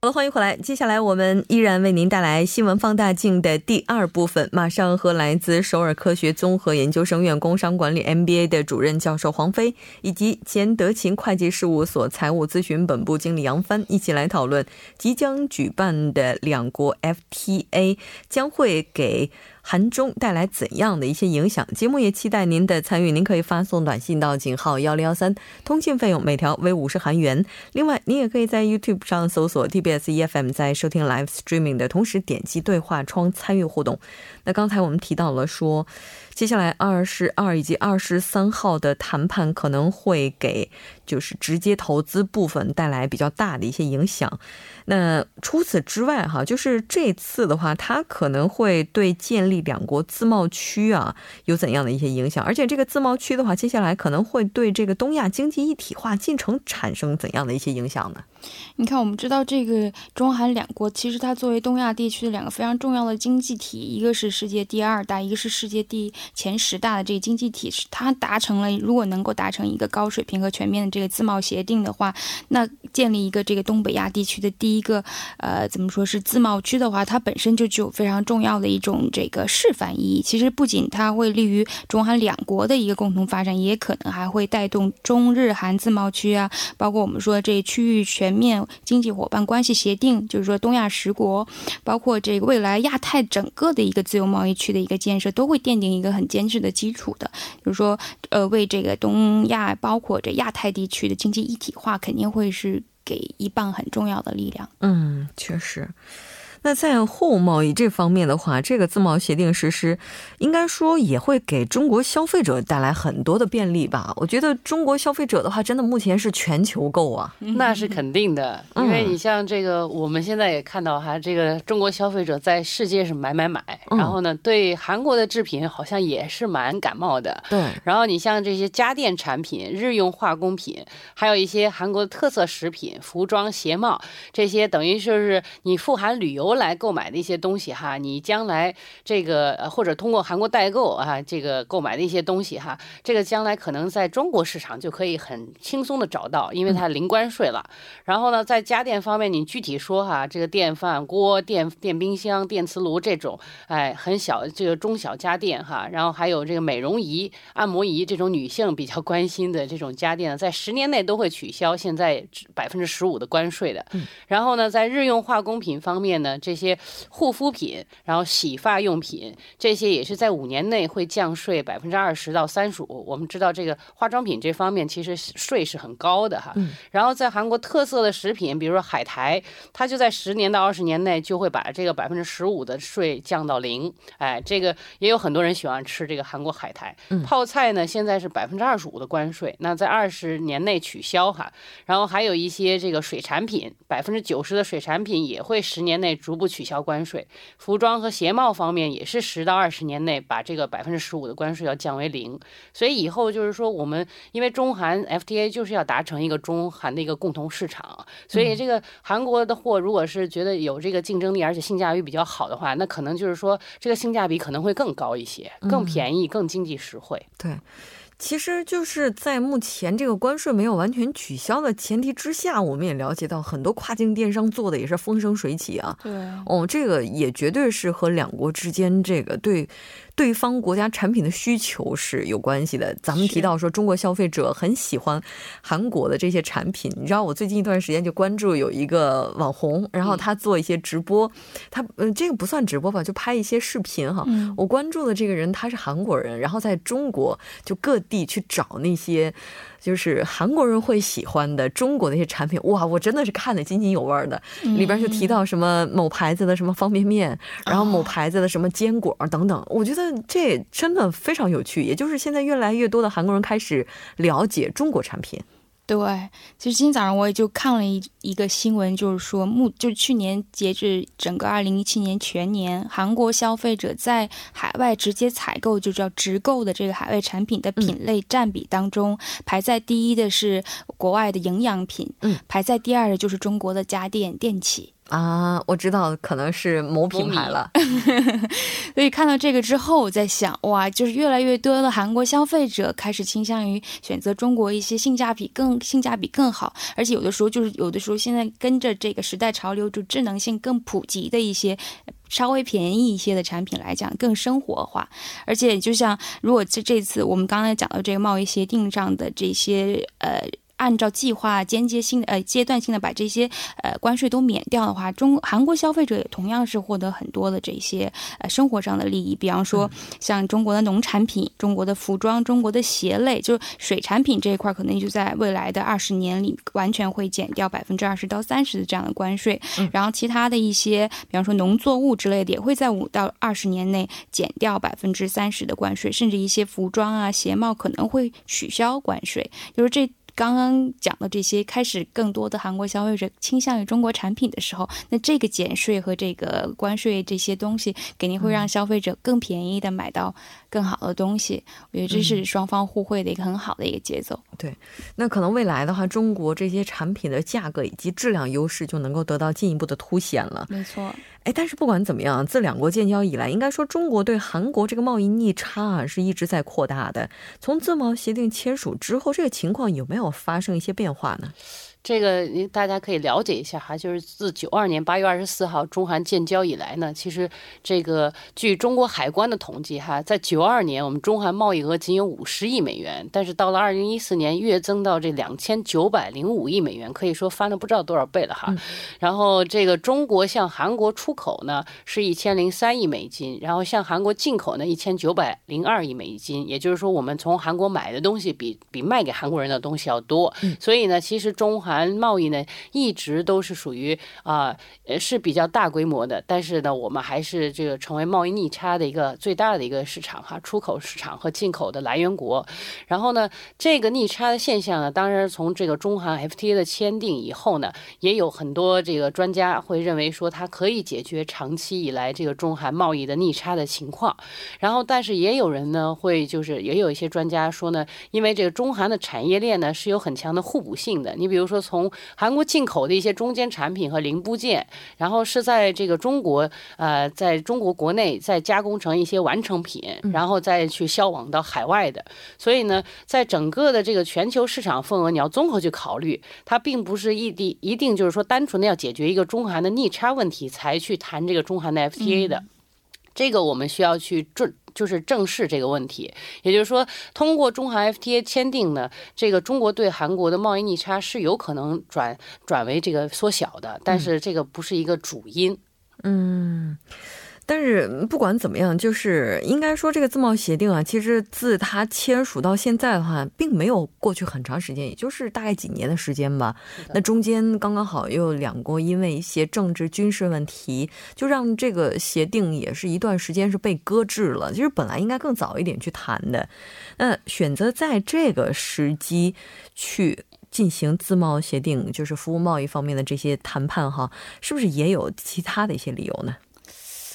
好了，欢迎回来。接下来我们依然为您带来新闻放大镜的第二部分。马上和来自首尔科学综合研究生院工商管理 MBA 的主任教授黄飞，以及前德勤会计事务所财务咨询本部经理杨帆一起来讨论即将举办的两国 FTA 将会给。韩中带来怎样的一些影响？节目也期待您的参与。您可以发送短信到井号幺零幺三，通信费用每条为五十韩元。另外，您也可以在 YouTube 上搜索 TBS EFM，在收听 Live Streaming 的同时点击对话窗参与互动。那刚才我们提到了说。接下来二十二以及二十三号的谈判可能会给就是直接投资部分带来比较大的一些影响。那除此之外，哈，就是这次的话，它可能会对建立两国自贸区啊有怎样的一些影响？而且这个自贸区的话，接下来可能会对这个东亚经济一体化进程产生怎样的一些影响呢？你看，我们知道这个中韩两国，其实它作为东亚地区的两个非常重要的经济体，一个是世界第二大，一个是世界第。前十大的这个经济体，它达成了，如果能够达成一个高水平和全面的这个自贸协定的话，那建立一个这个东北亚地区的第一个，呃，怎么说是自贸区的话，它本身就具有非常重要的一种这个示范意义。其实不仅它会利于中韩两国的一个共同发展，也可能还会带动中日韩自贸区啊，包括我们说这区域全全面经济伙伴关系协定，就是说东亚十国，包括这个未来亚太整个的一个自由贸易区的一个建设，都会奠定一个很坚实的基础的，就是说，呃，为这个东亚，包括这亚太地区的经济一体化，肯定会是给一棒很重要的力量。嗯，确实。那在货物贸易这方面的话，这个自贸协定实施，应该说也会给中国消费者带来很多的便利吧？我觉得中国消费者的话，真的目前是全球购啊，那是肯定的，因为你像这个，我们现在也看到哈，这个中国消费者在世界是买买买，然后呢，对韩国的制品好像也是蛮感冒的。对，然后你像这些家电产品、日用化工品，还有一些韩国的特色食品、服装、鞋帽这些，等于说是你富含旅游。来购买的一些东西哈，你将来这个或者通过韩国代购啊，这个购买的一些东西哈，这个将来可能在中国市场就可以很轻松的找到，因为它零关税了。然后呢，在家电方面，你具体说哈，这个电饭锅、电电冰箱、电磁炉这种，哎，很小这个中小家电哈，然后还有这个美容仪、按摩仪这种女性比较关心的这种家电，在十年内都会取消现在百分之十五的关税的。然后呢，在日用化工品方面呢。这些护肤品，然后洗发用品，这些也是在五年内会降税百分之二十到三十五。我们知道这个化妆品这方面其实税是很高的哈。然后在韩国特色的食品，比如说海苔，它就在十年到二十年内就会把这个百分之十五的税降到零。哎，这个也有很多人喜欢吃这个韩国海苔。泡菜呢，现在是百分之二十五的关税，那在二十年内取消哈。然后还有一些这个水产品，百分之九十的水产品也会十年内。逐步取消关税，服装和鞋帽方面也是十到二十年内把这个百分之十五的关税要降为零。所以以后就是说，我们因为中韩 FTA 就是要达成一个中韩的一个共同市场，所以这个韩国的货如果是觉得有这个竞争力，而且性价比比较好的话，那可能就是说这个性价比可能会更高一些，更便宜，更经济实惠。对。其实就是在目前这个关税没有完全取消的前提之下，我们也了解到很多跨境电商做的也是风生水起啊。对，哦，这个也绝对是和两国之间这个对。对方国家产品的需求是有关系的。咱们提到说，中国消费者很喜欢韩国的这些产品。你知道，我最近一段时间就关注有一个网红，然后他做一些直播，他嗯，这个不算直播吧，就拍一些视频哈。我关注的这个人他是韩国人，然后在中国就各地去找那些。就是韩国人会喜欢的中国的一些产品，哇，我真的是看得津津有味的。里边就提到什么某牌子的什么方便面，然后某牌子的什么坚果等等，我觉得这真的非常有趣。也就是现在越来越多的韩国人开始了解中国产品。对，其实今天早上我也就看了一一个新闻，就是说，目就是去年截至整个二零一七年全年，韩国消费者在海外直接采购，就叫直购的这个海外产品的品类占比当中，排在第一的是国外的营养品，嗯，排在第二的就是中国的家电电器。啊，我知道可能是某品牌了，所以看到这个之后，我在想，哇，就是越来越多的韩国消费者开始倾向于选择中国一些性价比更性价比更好，而且有的时候就是有的时候现在跟着这个时代潮流，就智能性更普及的一些稍微便宜一些的产品来讲，更生活化。而且就像如果这这次我们刚才讲到这个贸易协定上的这些呃。按照计划间接性的呃阶段性的把这些呃关税都免掉的话，中韩国消费者也同样是获得很多的这些呃生活上的利益。比方说，像中国的农产品、中国的服装、中国的鞋类，就是水产品这一块，可能就在未来的二十年里完全会减掉百分之二十到三十的这样的关税。然后其他的一些，比方说农作物之类的，也会在五到二十年内减掉百分之三十的关税，甚至一些服装啊、鞋帽可能会取消关税。就是这。刚刚讲的这些，开始更多的韩国消费者倾向于中国产品的时候，那这个减税和这个关税这些东西，肯定会让消费者更便宜的买到更好的东西。我觉得这是双方互惠的一个很好的一个节奏。对，那可能未来的话，中国这些产品的价格以及质量优势就能够得到进一步的凸显了。没错。哎，但是不管怎么样，自两国建交以来，应该说中国对韩国这个贸易逆差啊是一直在扩大的。从自贸协定签署之后，这个情况有没有发生一些变化呢？这个大家可以了解一下哈，就是自九二年八月二十四号中韩建交以来呢，其实这个据中国海关的统计哈，在九二年我们中韩贸易额仅有五十亿美元，但是到了二零一四年月增到这两千九百零五亿美元，可以说翻了不知道多少倍了哈。然后这个中国向韩国出口呢是一千零三亿美金，然后向韩国进口呢一千九百零二亿美金，也就是说我们从韩国买的东西比比卖给韩国人的东西要多，所以呢，其实中韩韩贸易呢，一直都是属于啊，呃是比较大规模的，但是呢，我们还是这个成为贸易逆差的一个最大的一个市场哈，出口市场和进口的来源国。然后呢，这个逆差的现象呢，当然从这个中韩 FTA 的签订以后呢，也有很多这个专家会认为说它可以解决长期以来这个中韩贸易的逆差的情况。然后，但是也有人呢会就是也有一些专家说呢，因为这个中韩的产业链呢是有很强的互补性的，你比如说。从韩国进口的一些中间产品和零部件，然后是在这个中国，呃，在中国国内再加工成一些完成品，然后再去销往到海外的。所以呢，在整个的这个全球市场份额，你要综合去考虑，它并不是一定一定就是说单纯的要解决一个中韩的逆差问题才去谈这个中韩的 FTA 的。这个我们需要去正。就是正视这个问题，也就是说，通过中韩 FTA 签订呢，这个中国对韩国的贸易逆差是有可能转转为这个缩小的，但是这个不是一个主因。嗯。但是不管怎么样，就是应该说这个自贸协定啊，其实自它签署到现在的话，并没有过去很长时间，也就是大概几年的时间吧。那中间刚刚好又两国因为一些政治军事问题，就让这个协定也是一段时间是被搁置了。其实本来应该更早一点去谈的，那选择在这个时机去进行自贸协定，就是服务贸易方面的这些谈判，哈，是不是也有其他的一些理由呢？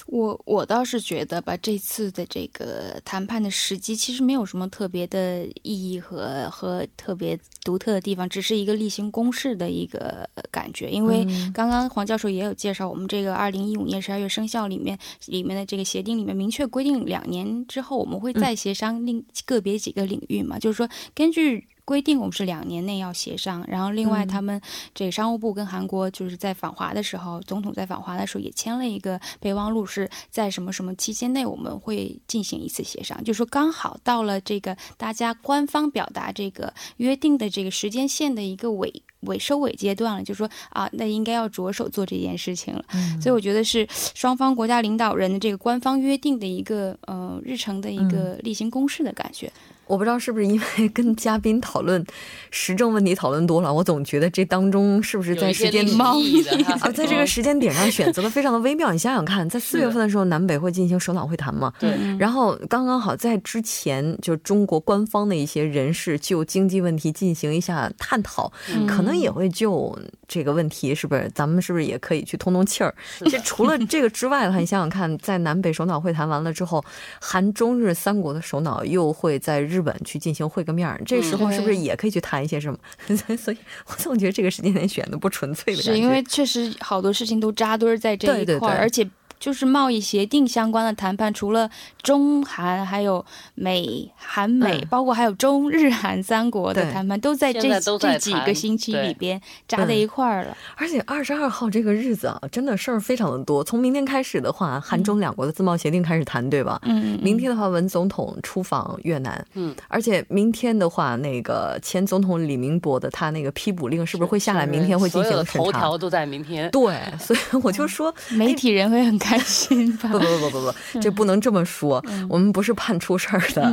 我我倒是觉得吧，这次的这个谈判的时机其实没有什么特别的意义和和特别独特的地方，只是一个例行公事的一个感觉。因为刚刚黄教授也有介绍，我们这个二零一五年十二月生效里面里面的这个协定里面明确规定，两年之后我们会再协商另个别几个领域嘛，就是说根据。规定我们是两年内要协商，然后另外他们这个商务部跟韩国就是在访华的时候，总统在访华的时候也签了一个备忘录，是在什么什么期间内我们会进行一次协商，就说刚好到了这个大家官方表达这个约定的这个时间线的一个尾尾收尾阶段了，就说啊，那应该要着手做这件事情了。所以我觉得是双方国家领导人的这个官方约定的一个呃日程的一个例行公事的感觉。我不知道是不是因为跟嘉宾讨论时政问题讨论多了，我总觉得这当中是不是在时间猫的啊，在这个时间点上选择的非常的微妙。你想想看，在四月份的时候，南北会进行首脑会谈嘛？对。然后刚刚好在之前，就中国官方的一些人士就经济问题进行一下探讨，可能也会就这个问题，是不是咱们是不是也可以去通通气儿？其实除了这个之外的话，你想想看，在南北首脑会谈完了之后，韩中日三国的首脑又会在日本去进行会个面儿，这时候是不是也可以去谈一些什么？所以，我总觉得这个时间点选的不纯粹的是因为确实好多事情都扎堆在这一块儿，而且。就是贸易协定相关的谈判，除了中韩，还有美韩美，包括还有中日韩三国的谈判，都在这这几个星期里边扎在一块儿了。而且二十二号这个日子啊，真的事儿非常的多。从明天开始的话，韩中两国的自贸协定开始谈，对吧？嗯。明天的话，文总统出访越南。嗯。而且明天的话，那个前总统李明博的他那个批捕令是不是会下来？明天会进行审查。头条都在明天。对，所以我就说，媒体人会很开。心吧？不不不不不，这不能这么说。我们不是怕出事儿的。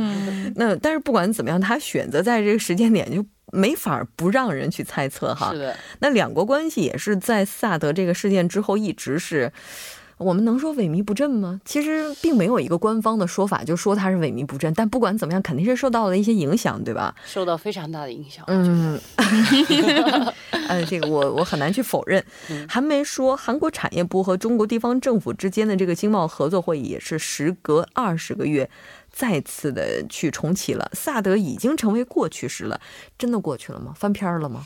那但是不管怎么样，他选择在这个时间点，就没法不让人去猜测哈。是的。那两国关系也是在萨德这个事件之后一直是。我们能说萎靡不振吗？其实并没有一个官方的说法，就说它是萎靡不振。但不管怎么样，肯定是受到了一些影响，对吧？受到非常大的影响。嗯，呃，这个我我很难去否认。韩媒说，韩国产业部和中国地方政府之间的这个经贸合作会议也是时隔二十个月再次的去重启了。萨德已经成为过去式了，真的过去了吗？翻篇了吗？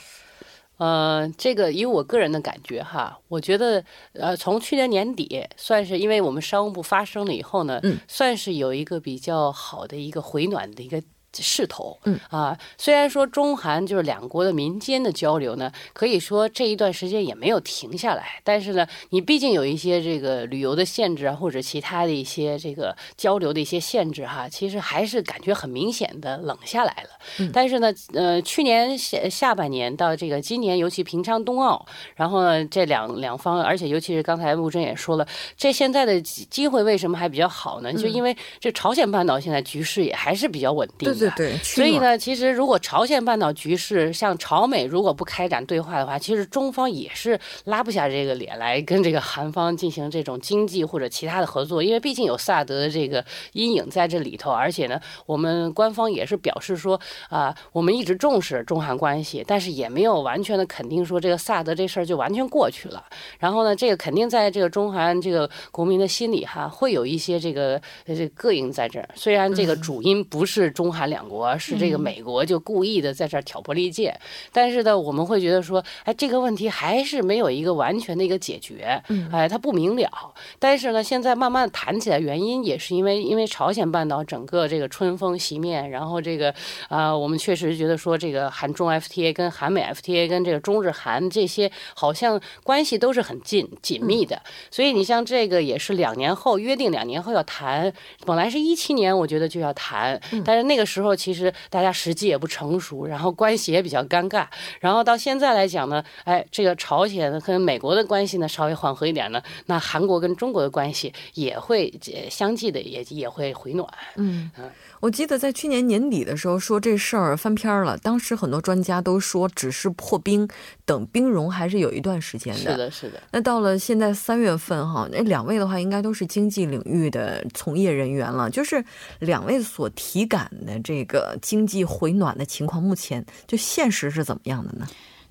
呃，这个以我个人的感觉哈，我觉得，呃，从去年年底算是，因为我们商务部发生了以后呢，嗯，算是有一个比较好的一个回暖的一个。势头，嗯啊，虽然说中韩就是两国的民间的交流呢，可以说这一段时间也没有停下来，但是呢，你毕竟有一些这个旅游的限制啊，或者其他的一些这个交流的一些限制哈，其实还是感觉很明显的冷下来了。但是呢，呃，去年下下半年到这个今年，尤其平昌冬奥，然后呢，这两两方，而且尤其是刚才陆真也说了，这现在的机会为什么还比较好呢？就因为这朝鲜半岛现在局势也还是比较稳定。对，所以呢，其实如果朝鲜半岛局势像朝美如果不开展对话的话，其实中方也是拉不下这个脸来跟这个韩方进行这种经济或者其他的合作，因为毕竟有萨德的这个阴影在这里头，而且呢，我们官方也是表示说啊，我们一直重视中韩关系，但是也没有完全的肯定说这个萨德这事儿就完全过去了。然后呢，这个肯定在这个中韩这个国民的心里哈，会有一些这个这膈应在这儿。虽然这个主因不是中韩两。两国是这个美国就故意的在这儿挑拨离间，但是呢，我们会觉得说，哎，这个问题还是没有一个完全的一个解决，哎，它不明了。但是呢，现在慢慢谈起来，原因也是因为因为朝鲜半岛整个这个春风袭面，然后这个啊，我们确实觉得说，这个韩中 FTA 跟韩美 FTA 跟这个中日韩这些好像关系都是很近紧密的，所以你像这个也是两年后约定两年后要谈，本来是一七年我觉得就要谈，但是那个时候。后其实大家时机也不成熟，然后关系也比较尴尬，然后到现在来讲呢，哎，这个朝鲜跟美国的关系呢稍微缓和一点呢，那韩国跟中国的关系也会相继的也也会回暖。嗯嗯。我记得在去年年底的时候说这事儿翻篇了，当时很多专家都说只是破冰，等冰融还是有一段时间的。是的，是的。那到了现在三月份哈，那两位的话应该都是经济领域的从业人员了，就是两位所体感的这个经济回暖的情况，目前就现实是怎么样的呢？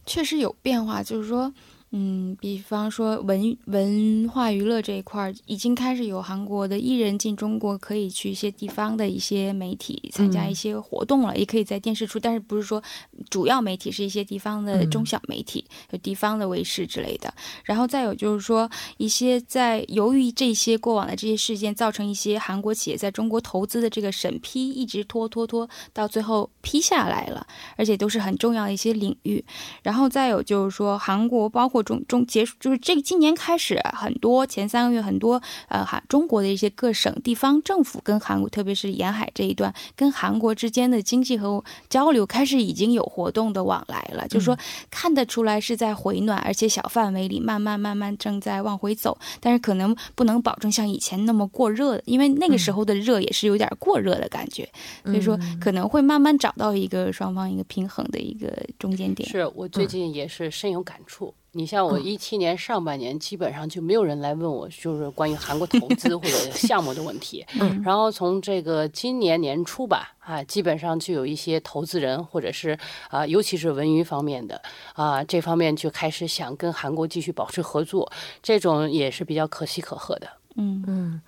确实有变化，就是说。嗯，比方说文文化娱乐这一块儿，已经开始有韩国的艺人进中国，可以去一些地方的一些媒体参加一些活动了，也可以在电视出，但是不是说主要媒体是一些地方的中小媒体，有地方的卫视之类的。然后再有就是说，一些在由于这些过往的这些事件，造成一些韩国企业在中国投资的这个审批一直拖拖拖，到最后批下来了，而且都是很重要的一些领域。然后再有就是说，韩国包括中中结束就是这个今年开始很多前三个月很多呃韩中国的一些各省地方政府跟韩国特别是沿海这一段跟韩国之间的经济和交流开始已经有活动的往来了，就是说看得出来是在回暖，而且小范围里慢慢慢慢正在往回走，但是可能不能保证像以前那么过热，因为那个时候的热也是有点过热的感觉，所以说可能会慢慢找到一个双方一个平衡的一个中间点。是我最近也是深有感触。你像我一七年上半年，基本上就没有人来问我，就是关于韩国投资或者 项目的问题。嗯，然后从这个今年年初吧，啊，基本上就有一些投资人或者是啊，尤其是文娱方面的啊，这方面就开始想跟韩国继续保持合作，这种也是比较可喜可贺的。嗯嗯，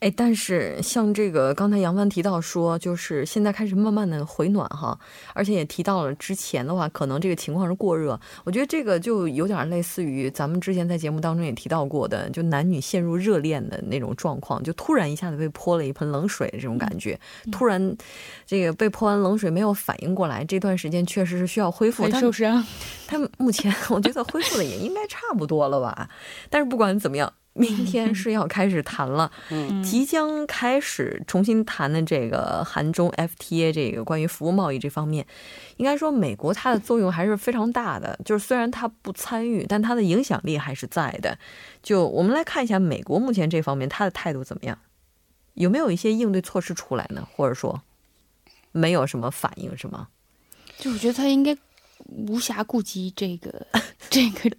哎，但是像这个刚才杨帆提到说，就是现在开始慢慢的回暖哈，而且也提到了之前的话，可能这个情况是过热。我觉得这个就有点类似于咱们之前在节目当中也提到过的，就男女陷入热恋的那种状况，就突然一下子被泼了一盆冷水的这种感觉，突然这个被泼完冷水没有反应过来，这段时间确实是需要恢复。受伤，他目前 我觉得恢复的也应该差不多了吧，但是不管怎么样。明天是要开始谈了，即将开始重新谈的这个韩中 FTA 这个关于服务贸易这方面，应该说美国它的作用还是非常大的。就是虽然它不参与，但它的影响力还是在的。就我们来看一下美国目前这方面它的态度怎么样，有没有一些应对措施出来呢？或者说没有什么反应是吗？就我觉得他应该无暇顾及这个 这个。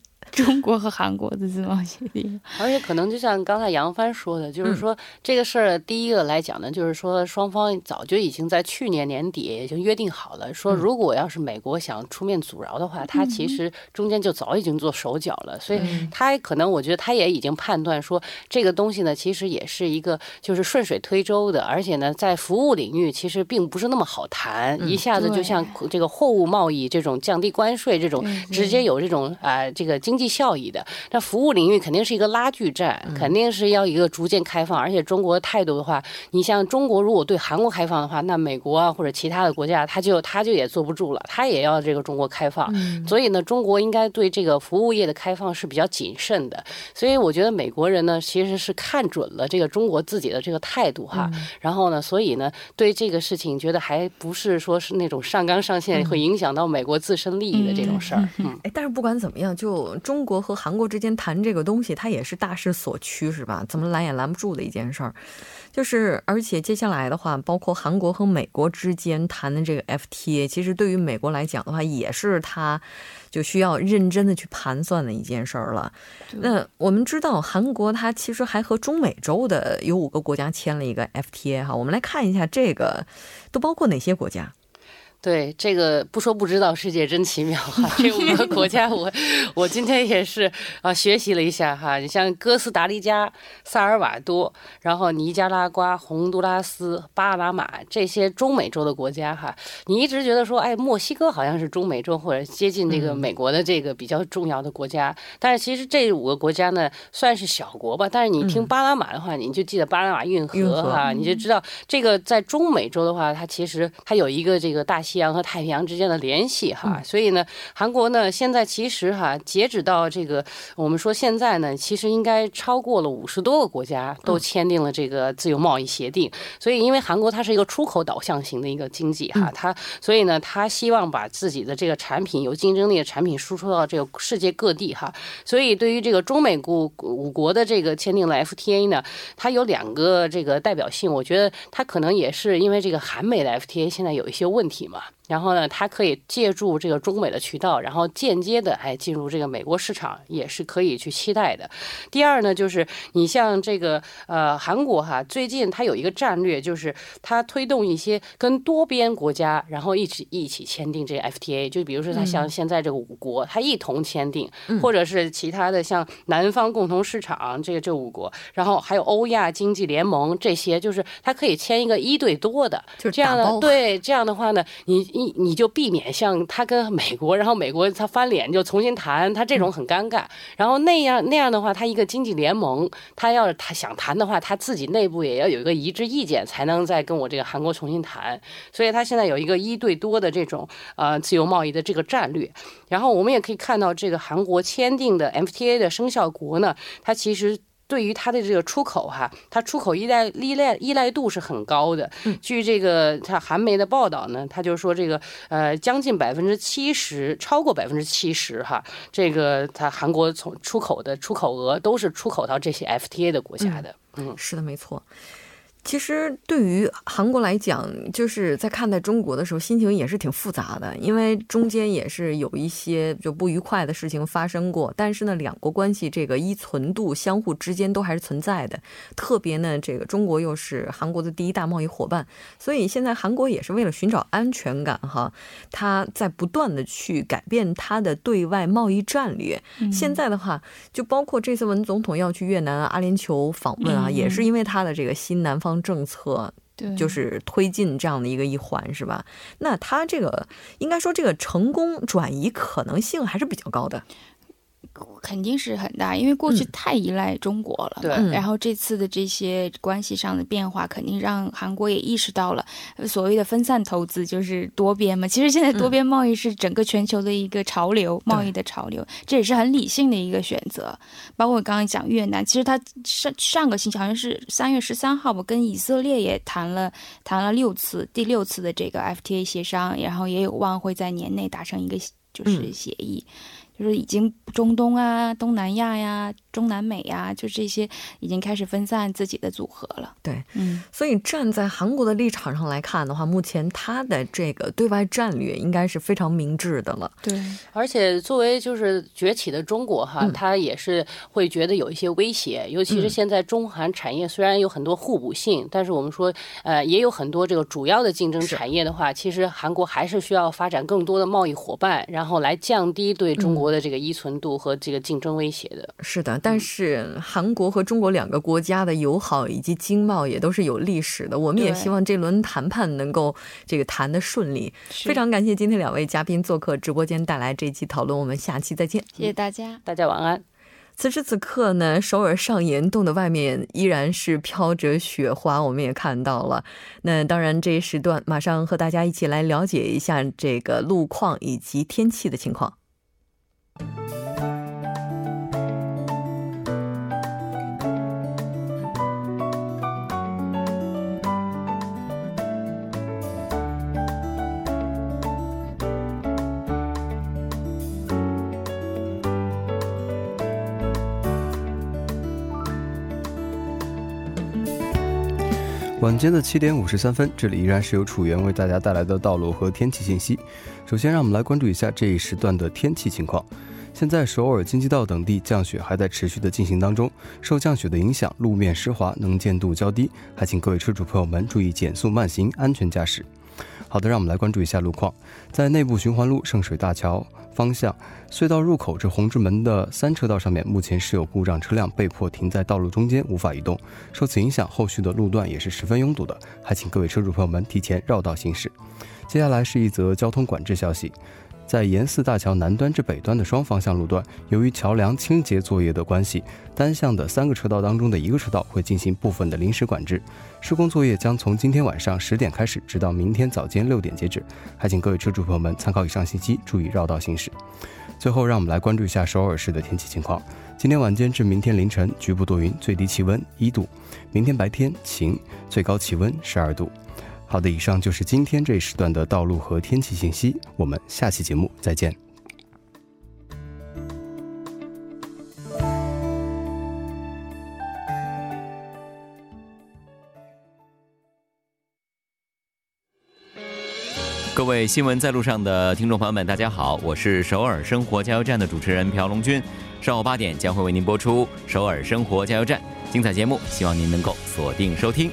中国和韩国的自贸协定，而且可能就像刚才杨帆说的，就是说这个事儿，第一个来讲呢，就是说双方早就已经在去年年底已经约定好了，说如果要是美国想出面阻挠的话，他其实中间就早已经做手脚了，所以他可能我觉得他也已经判断说这个东西呢，其实也是一个就是顺水推舟的，而且呢，在服务领域其实并不是那么好谈，一下子就像这个货物贸易这种降低关税这种直接有这种啊这个经济。效益的，那服务领域肯定是一个拉锯战，肯定是要一个逐渐开放。而且中国的态度的话，你像中国如果对韩国开放的话，那美国啊或者其他的国家，他就他就也坐不住了，他也要这个中国开放。所以呢，中国应该对这个服务业的开放是比较谨慎的。所以我觉得美国人呢，其实是看准了这个中国自己的这个态度哈。然后呢，所以呢，对这个事情觉得还不是说是那种上纲上线会影响到美国自身利益的这种事儿。嗯，哎，但是不管怎么样，就中。中国和韩国之间谈这个东西，它也是大势所趋，是吧？怎么拦也拦不住的一件事儿。就是，而且接下来的话，包括韩国和美国之间谈的这个 FTA，其实对于美国来讲的话，也是他就需要认真的去盘算的一件事儿了。那我们知道，韩国它其实还和中美洲的有五个国家签了一个 FTA 哈。我们来看一下这个都包括哪些国家。对这个不说不知道，世界真奇妙哈！这五个国家，我我今天也是啊学习了一下哈。你像哥斯达黎加、萨尔瓦多，然后尼加拉瓜、洪都拉斯、巴拿马这些中美洲的国家哈。你一直觉得说，哎，墨西哥好像是中美洲或者接近这个美国的这个比较重要的国家，但是其实这五个国家呢算是小国吧。但是你听巴拿马的话，你就记得巴拿马运河哈，你就知道这个在中美洲的话，它其实它有一个这个大。西洋和太平洋之间的联系哈，所以呢，韩国呢现在其实哈，截止到这个我们说现在呢，其实应该超过了五十多个国家都签订了这个自由贸易协定。所以，因为韩国它是一个出口导向型的一个经济哈，它所以呢，它希望把自己的这个产品有竞争力的产品输出到这个世界各地哈。所以，对于这个中美五五国的这个签订了 FTA 呢，它有两个这个代表性，我觉得它可能也是因为这个韩美的 FTA 现在有一些问题嘛。Obama. 然后呢，它可以借助这个中美的渠道，然后间接的哎进入这个美国市场，也是可以去期待的。第二呢，就是你像这个呃韩国哈，最近它有一个战略，就是它推动一些跟多边国家，然后一起一起签订这个 FTA。就比如说它像现在这个五国，它一同签订，或者是其他的像南方共同市场这个这五国，然后还有欧亚经济联盟这些，就是它可以签一个一对多的，就这样的。对，这样的话呢。你你你就避免像他跟美国，然后美国他翻脸就重新谈，他这种很尴尬。然后那样那样的话，他一个经济联盟，他要是他想谈的话，他自己内部也要有一个一致意见，才能再跟我这个韩国重新谈。所以他现在有一个一对多的这种呃自由贸易的这个战略。然后我们也可以看到，这个韩国签订的 FTA 的生效国呢，它其实。对于它的这个出口哈，它出口依赖依赖依赖度是很高的。据这个它韩媒的报道呢，它就说这个呃将近百分之七十，超过百分之七十哈，这个它韩国从出口的出口额都是出口到这些 FTA 的国家的。嗯，是的，没错。其实对于韩国来讲，就是在看待中国的时候，心情也是挺复杂的，因为中间也是有一些就不愉快的事情发生过。但是呢，两国关系这个依存度相互之间都还是存在的。特别呢，这个中国又是韩国的第一大贸易伙伴，所以现在韩国也是为了寻找安全感，哈，他在不断的去改变他的对外贸易战略。现在的话，就包括这次文总统要去越南阿联酋访问啊，也是因为他的这个新南方。政策对，就是推进这样的一个一环，是吧？那它这个应该说，这个成功转移可能性还是比较高的。肯定是很大，因为过去太依赖中国了。对，然后这次的这些关系上的变化，肯定让韩国也意识到了所谓的分散投资就是多边嘛。其实现在多边贸易是整个全球的一个潮流，贸易的潮流，这也是很理性的一个选择。包括我刚刚讲越南，其实他上上个星期好像是三月十三号吧，跟以色列也谈了谈了六次，第六次的这个 FTA 协商，然后也有望会在年内达成一个就是协议。就是已经中东啊、东南亚呀。中南美呀，就这些已经开始分散自己的组合了。对，嗯，所以站在韩国的立场上来看的话，目前他的这个对外战略应该是非常明智的了。对，而且作为就是崛起的中国哈，他也是会觉得有一些威胁，尤其是现在中韩产业虽然有很多互补性，但是我们说呃也有很多这个主要的竞争产业的话，其实韩国还是需要发展更多的贸易伙伴，然后来降低对中国的这个依存度和这个竞争威胁的。是的。但是韩国和中国两个国家的友好以及经贸也都是有历史的，我们也希望这轮谈判能够这个谈的顺利。非常感谢今天两位嘉宾做客直播间带来这一期讨论，我们下期再见。谢谢大家，大家晚安。此时此刻呢，首尔上岩洞的外面依然是飘着雪花，我们也看到了。那当然，这一时段马上和大家一起来了解一下这个路况以及天气的情况。Bye. 晚间的七点五十三分，这里依然是由楚源为大家带来的道路和天气信息。首先，让我们来关注一下这一时段的天气情况。现在首尔京畿道等地降雪还在持续的进行当中，受降雪的影响，路面湿滑，能见度较低，还请各位车主朋友们注意减速慢行，安全驾驶。好的，让我们来关注一下路况，在内部循环路圣水大桥。方向隧道入口至红之门的三车道上面，目前是有故障车辆被迫停在道路中间，无法移动。受此影响，后续的路段也是十分拥堵的，还请各位车主朋友们提前绕道行驶。接下来是一则交通管制消息。在延寺大桥南端至北端的双方向路段，由于桥梁清洁作业的关系，单向的三个车道当中的一个车道会进行部分的临时管制。施工作业将从今天晚上十点开始，直到明天早间六点截止。还请各位车主朋友们参考以上信息，注意绕道行驶。最后，让我们来关注一下首尔市的天气情况。今天晚间至明天凌晨，局部多云，最低气温一度；明天白天晴，最高气温十二度。好的，以上就是今天这一时段的道路和天气信息。我们下期节目再见。各位新闻在路上的听众朋友们，大家好，我是首尔生活加油站的主持人朴龙军。上午八点将会为您播出首尔生活加油站精彩节目，希望您能够锁定收听。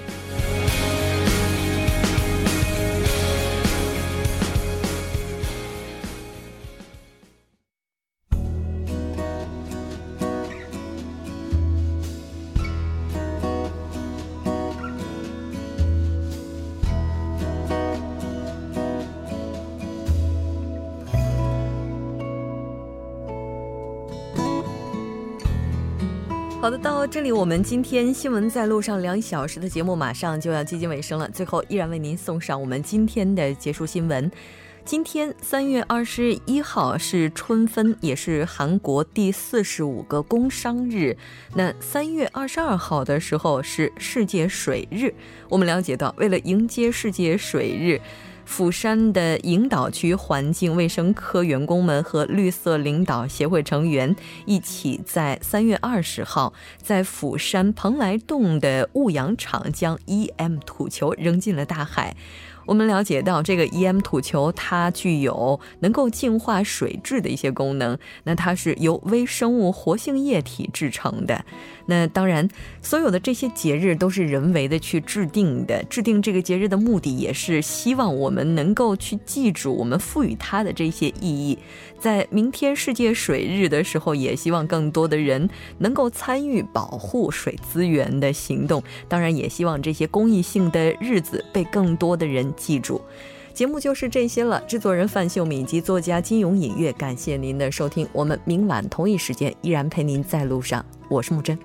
好的，到这里我们今天新闻在路上两小时的节目马上就要接近尾声了。最后，依然为您送上我们今天的结束新闻。今天三月二十一号是春分，也是韩国第四十五个工商日。那三月二十二号的时候是世界水日。我们了解到，为了迎接世界水日，釜山的引导区环境卫生科员工们和绿色领导协会成员一起，在三月二十号在釜山蓬莱洞的雾氧场将 EM 土球扔进了大海。我们了解到，这个 EM 土球它具有能够净化水质的一些功能。那它是由微生物活性液体制成的。那当然，所有的这些节日都是人为的去制定的。制定这个节日的目的，也是希望我们能够去记住我们赋予它的这些意义。在明天世界水日的时候，也希望更多的人能够参与保护水资源的行动。当然，也希望这些公益性的日子被更多的人记住。节目就是这些了。制作人范秀敏及作家金勇隐月，感谢您的收听。我们明晚同一时间依然陪您在路上。我是木真。